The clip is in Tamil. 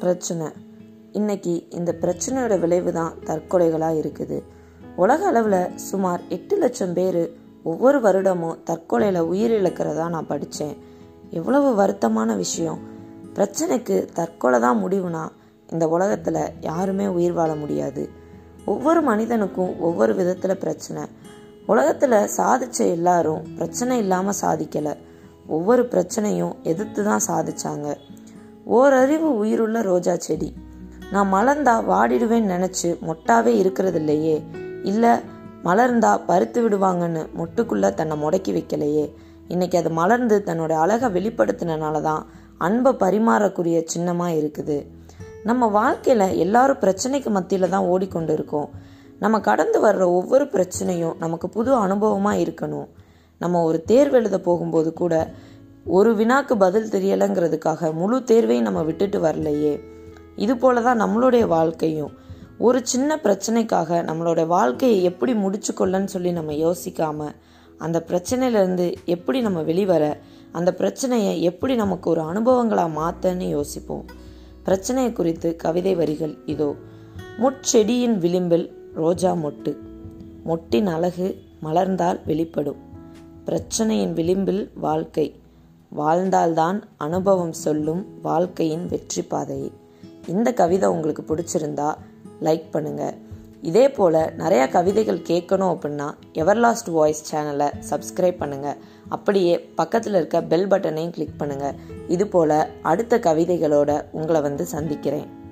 பிரச்சனை. இன்னைக்கு இந்த பிரச்சனையோட விளைவு தான் தற்கொலைகளாக இருக்குது. உலக அளவில் சுமார் எட்டு லட்சம் பேர் ஒவ்வொரு வருடமும் தற்கொலையில் உயிரிழக்கிறதா நான் படித்தேன் எவ்வளவு வருத்தமான விஷயம். பிரச்சனைக்கு தற்கொலை தான் முடிவுனா இந்த உலகத்தில் யாருமே உயிர் வாழ முடியாது. ஒவ்வொரு மனிதனுக்கும் ஒவ்வொரு விதத்தில் பிரச்சனை. உலகத்தில் சாதிச்ச எல்லாரும் பிரச்சனை இல்லாமல் சாதிக்கலை. ஒவ்வொரு பிரச்சனையும் எதிர்த்து தான் சாதிச்சாங்க. ஓரறிவு உயிருள்ள ரோஜா செடி. நான் மலர்ந்தா வாடிடுவேன்னு நினச்சி மொட்டாவே இருக்கிறது இல்லையே இல்லை மலர்ந்தா பருத்து விடுவாங்கன்னு மொட்டுக்குள்ள தன்னை முடக்கி வைக்கலையே. இன்னைக்கு அது மலர்ந்து தன்னோட அழகை வெளிப்படுத்தினால தான் அன்பை பரிமாறக்கூடிய சின்னமாக இருக்குது. நம்ம வாழ்க்கையில் எல்லாரும் பிரச்சனைக்கு மத்தியில் தான் ஓடிக்கொண்டு இருக்கோம். நம்ம கடந்து வர்ற ஒவ்வொரு பிரச்சனையும் நமக்கு புது அனுபவமாக இருக்கணும். நம்ம ஒரு தேர்வு எழுத போகும்போது கூட ஒரு வினாக்கு பதில் தெரியலைங்கிறதுக்காக முழு தேர்வையும் நம்ம விட்டுட்டு வரலையே. இது போல தான் நம்மளுடைய வாழ்க்கையும். ஒரு சின்ன பிரச்சனைக்காக நம்மளோட வாழ்க்கையை எப்படி முடிச்சு கொள்ளன்னு சொல்லி நம்ம யோசிக்காம அந்த பிரச்சனையிலேருந்து எப்படி நம்ம வெளிவர அந்த பிரச்சனையை எப்படி நமக்கு ஒரு அனுபவங்களாக மாற்றன்னு யோசிப்போம். பிரச்சனையை குறித்து கவிதை வரிகள் இதோ. முட்செடியின் விளிம்பில் ரோஜா மொட்டு. மொட்டின் அழகு மலர்ந்தால் வெளிப்படும். பிரச்சனையின் விளிம்பில் வாழ்க்கை. வாழ்ந்தால்தான் அனுபவம் சொல்லும் வாழ்க்கையின் வெற்றி பாதையை இந்த கவிதை உங்களுக்கு பிடிச்சிருந்தா லைக் பண்ணுங்க. இதே போல் நிறையா கவிதைகள் கேட்கணும் அப்படின்னா எவர்லாஸ்ட் வாய்ஸ் சேனலை சப்ஸ்கிரைப் பண்ணுங்க. அப்படியே பக்கத்தில் இருக்க பெல் பட்டனையும் கிளிக் பண்ணுங்க. இது போல் அடுத்த கவிதைகளோட உங்களை வந்து சந்திக்கிறேன்.